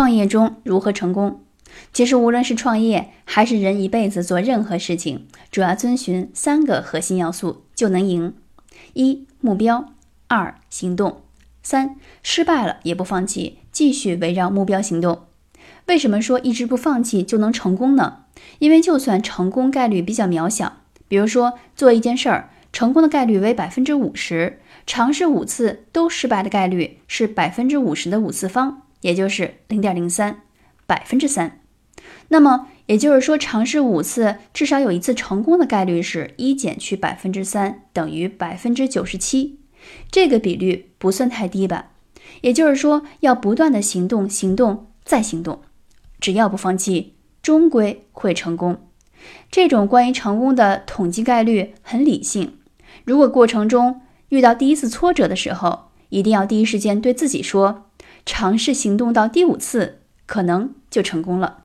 创业中如何成功？其实，无论是创业还是人一辈子做任何事情，主要遵循三个核心要素就能赢：一、目标；二、行动；三、失败了也不放弃，继续围绕目标行动。为什么说一直不放弃就能成功呢？因为就算成功概率比较渺小，比如说做一件事儿，成功的概率为百分之五十，尝试五次都失败的概率是百分之五十的五次方，也就是零点零三，百分之三。那么也就是说，尝试五次，至少有一次成功的概率是一减去百分之三等于百分之九十七，这个比率不算太低吧？也就是说，要不断的行动，行动再行动，只要不放弃，终归会成功。这种关于成功的统计概率很理性。如果过程中遇到第一次挫折的时候，一定要第一时间对自己说，尝试行动到第五次，可能就成功了。